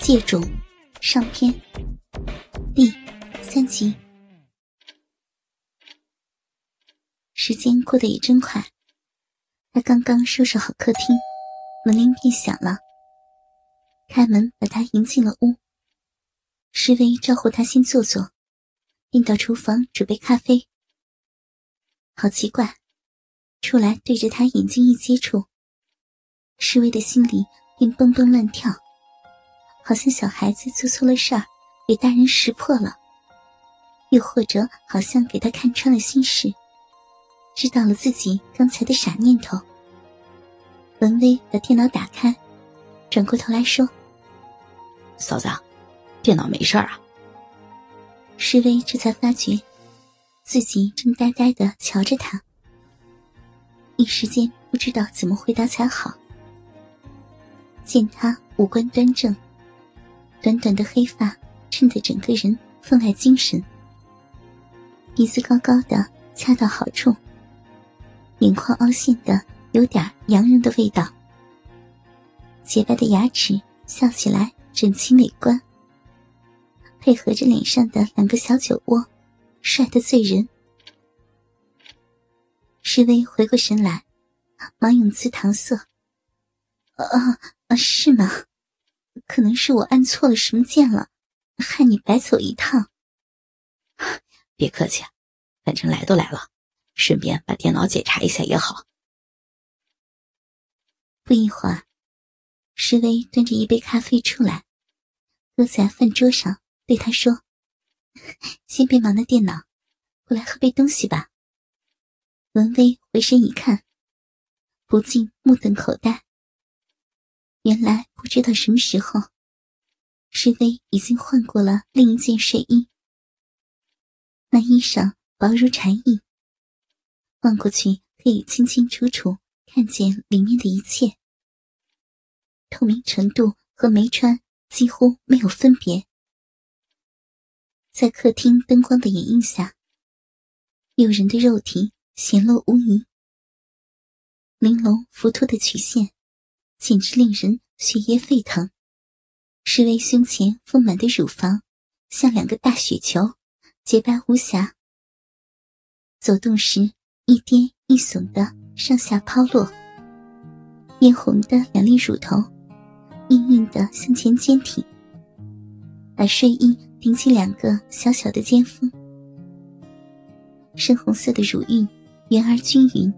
借种上篇第三集。时间过得也真快，他刚刚收拾好客厅，门铃便响了。开门把他迎进了屋。施威招呼他先坐坐，并到厨房准备咖啡。好奇怪，出来对着他眼睛一接触，施威的心里便蹦蹦乱跳。好像小孩子做错了事儿，被大人识破了；又或者好像给他看穿了心事，知道了自己刚才的傻念头。文威把电脑打开，转过头来说：“嫂子，电脑没事啊。”施威这才发觉，自己正呆呆的瞧着他，一时间不知道怎么回答才好。见他五官端正。短短的黑发衬得整个人分外精神，鼻子高高的恰到好处，眼眶凹陷的有点洋人的味道，洁白的牙齿笑起来整齐美观，配合着脸上的两个小酒窝，帅得醉人。施威回过神来，忙永姿搪塞：“啊啊，是吗？”可能是我按错了什么键了，害你白走一趟。别客气，反正来都来了，顺便把电脑检查一下也好。不一会儿，施威端着一杯咖啡出来，搁在饭桌上，对他说：“先别忙那电脑，过来喝杯东西吧。”文威回身一看，不禁目瞪口呆。原来不知道什么时候，施威已经换过了另一件睡衣。那衣裳薄如蝉翼，望过去可以清清楚楚看见里面的一切，透明程度和没穿几乎没有分别。在客厅灯光的掩映下，诱人的肉体显露无遗，玲珑浮凸的曲线。简直令人血液沸腾。施威胸前丰满的乳房像两个大雪球，洁白无瑕。走动时一颠一耸的上下抛落，嫣红的两粒乳头硬硬的向前坚挺，把睡衣顶起两个小小的尖峰。深红色的乳晕圆而均匀，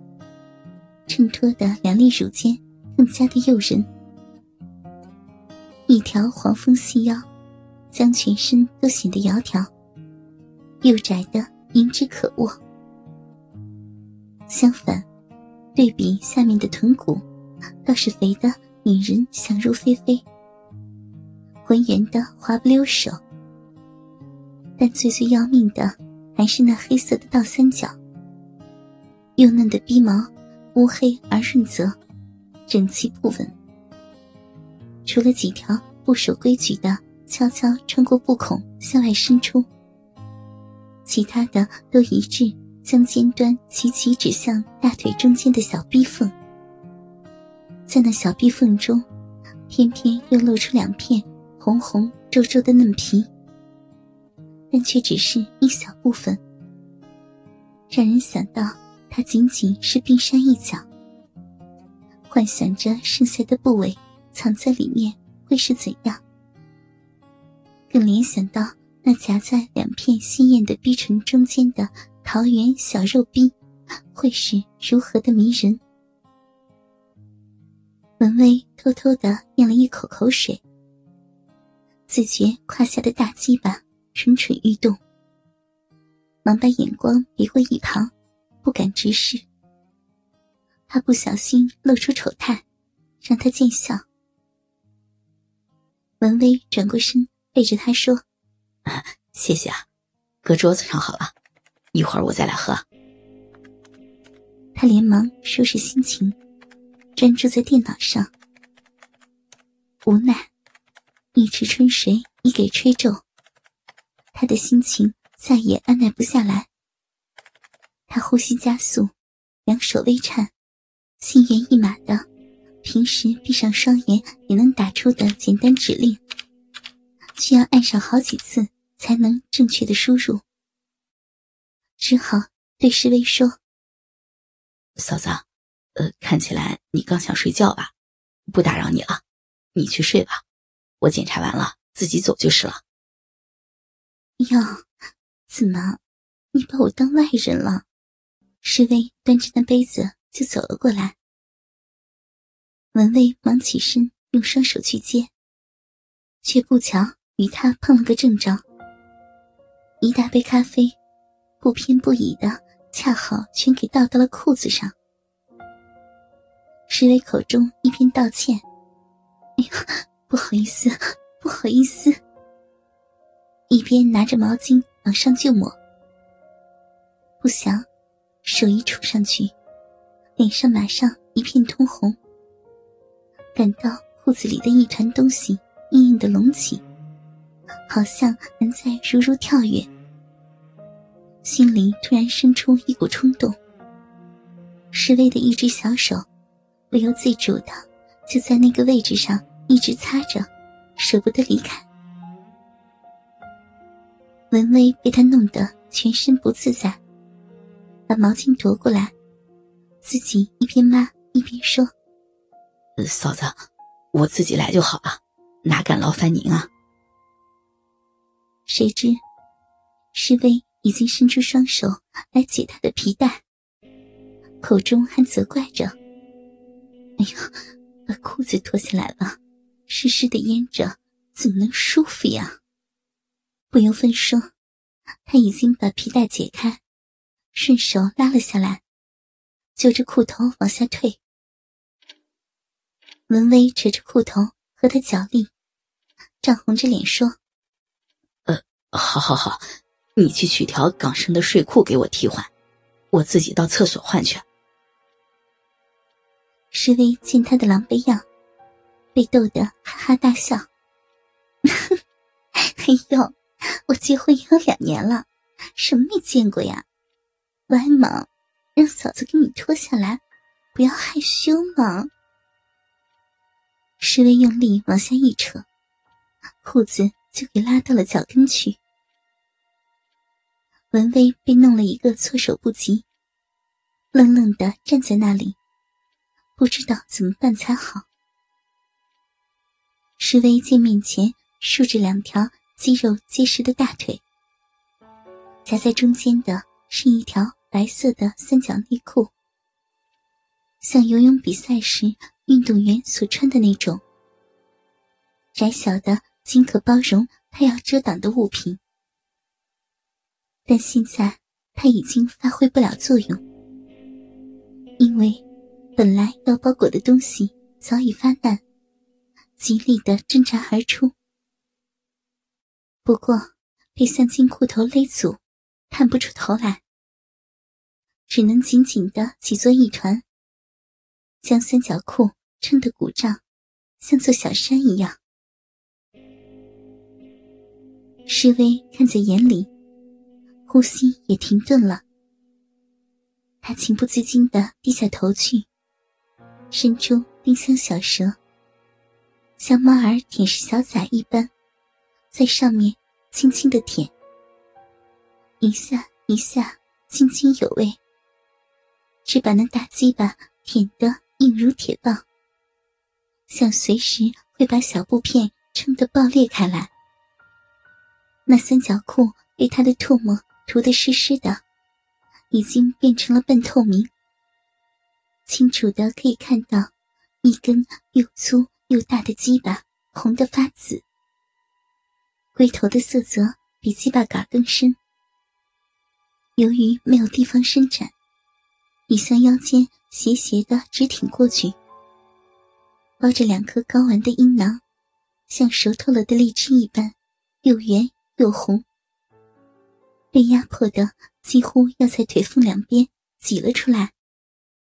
衬托的两粒乳尖。更加的诱人，一条黄蜂细腰，将全身都显得窈窕，又窄的明之可握。相反，对比下面的臀骨，倒是肥的女人想入非非，浑圆的滑不溜手。但最最要命的，还是那黑色的倒三角，幼嫩的鼻毛，乌黑而润泽。整齐不稳，除了几条不守规矩的悄悄穿过布孔向外伸出，其他的都一致将尖端齐齐指向大腿中间的小逼缝。在那小逼缝中，偏偏又露出两片红红皱皱的嫩皮，但却只是一小部分，让人想到它仅仅是冰山一角。幻想着剩下的部位藏在里面会是怎样，更联想到那夹在两片鲜艳的逼唇中间的桃园小肉逼会是如何的迷人。文威偷偷的咽了一口口水，自觉胯下的大鸡巴蠢蠢欲动，忙把眼光移过一旁，不敢直视。他不小心露出丑态，让他见笑。文威转过身，背着他说：“谢谢啊，搁桌子上好了，一会儿我再来喝。”他连忙收拾心情，专注在电脑上。无奈，一池春水已给吹皱，他的心情再也按耐不下来。他呼吸加速，两手微颤。心猿意马的，平时闭上双眼也能打出的简单指令，却要按上好几次才能正确的输入，只好对侍卫说：“嫂子，呃，看起来你刚想睡觉吧？不打扰你了，你去睡吧。我检查完了自己走就是了。”哟，怎么，你把我当外人了？侍卫端着那杯子就走了过来，文卫忙起身用双手去接，却不巧。与他碰了个正着，一大杯咖啡，不偏不倚的，恰好全给倒到了裤子上。石伟口中一边道歉：“哎呀，不好意思，不好意思。”一边拿着毛巾往上就抹。不想，手一触上去，脸上马上一片通红，感到裤子里的一团东西硬硬的隆起。好像能在如如跳跃，心里突然生出一股冲动。施威的一只小手不由自主的就在那个位置上一直擦着，舍不得离开。文威被他弄得全身不自在，把毛巾夺过来，自己一边骂一边说：“嫂子，我自己来就好了，哪敢劳烦您啊。”谁知，侍卫已经伸出双手来解他的皮带，口中还责怪着：“哎呀，把裤子脱下来了，湿湿的淹着，怎么能舒服呀？”不由分说，他已经把皮带解开，顺手拉了下来，就着裤头往下退。文威扯着裤头和他角力，涨红着脸说。呃好，好，好，你去取条港生的睡裤给我替换，我自己到厕所换去。石威见他的狼狈样，被逗得哈哈大笑。哎呦，我结婚也有两年了，什么没见过呀？歪毛，让嫂子给你脱下来，不要害羞嘛。施威用力往下一扯，裤子就给拉到了脚跟去。文威被弄了一个措手不及，愣愣的站在那里，不知道怎么办才好。石威见面前竖着两条肌肉结实的大腿，夹在中间的是一条白色的三角内裤，像游泳比赛时运动员所穿的那种，窄小的仅可包容他要遮挡的物品。但现在他已经发挥不了作用，因为本来要包裹的东西早已发难，极力的挣扎而出。不过被三金裤头勒阻，探不出头来，只能紧紧的挤作一团，将三角裤撑得鼓胀，像座小山一样。施威看在眼里。呼吸也停顿了，他情不自禁的低下头去，伸出丁香小舌，像猫儿舔舐小崽一般，在上面轻轻的舔，一下一下，津津有味，只把那大鸡巴舔得硬如铁棒，像随时会把小布片撑得爆裂开来。那三角裤被他的唾沫。涂得湿湿的，已经变成了半透明。清楚的可以看到一根又粗又大的鸡巴，红得发紫。龟头的色泽比鸡巴杆更深。由于没有地方伸展，你向腰间斜斜的直挺过去，包着两颗睾丸的阴囊，像熟透了的荔枝一般，又圆又红。被压迫的几乎要在腿缝两边挤了出来。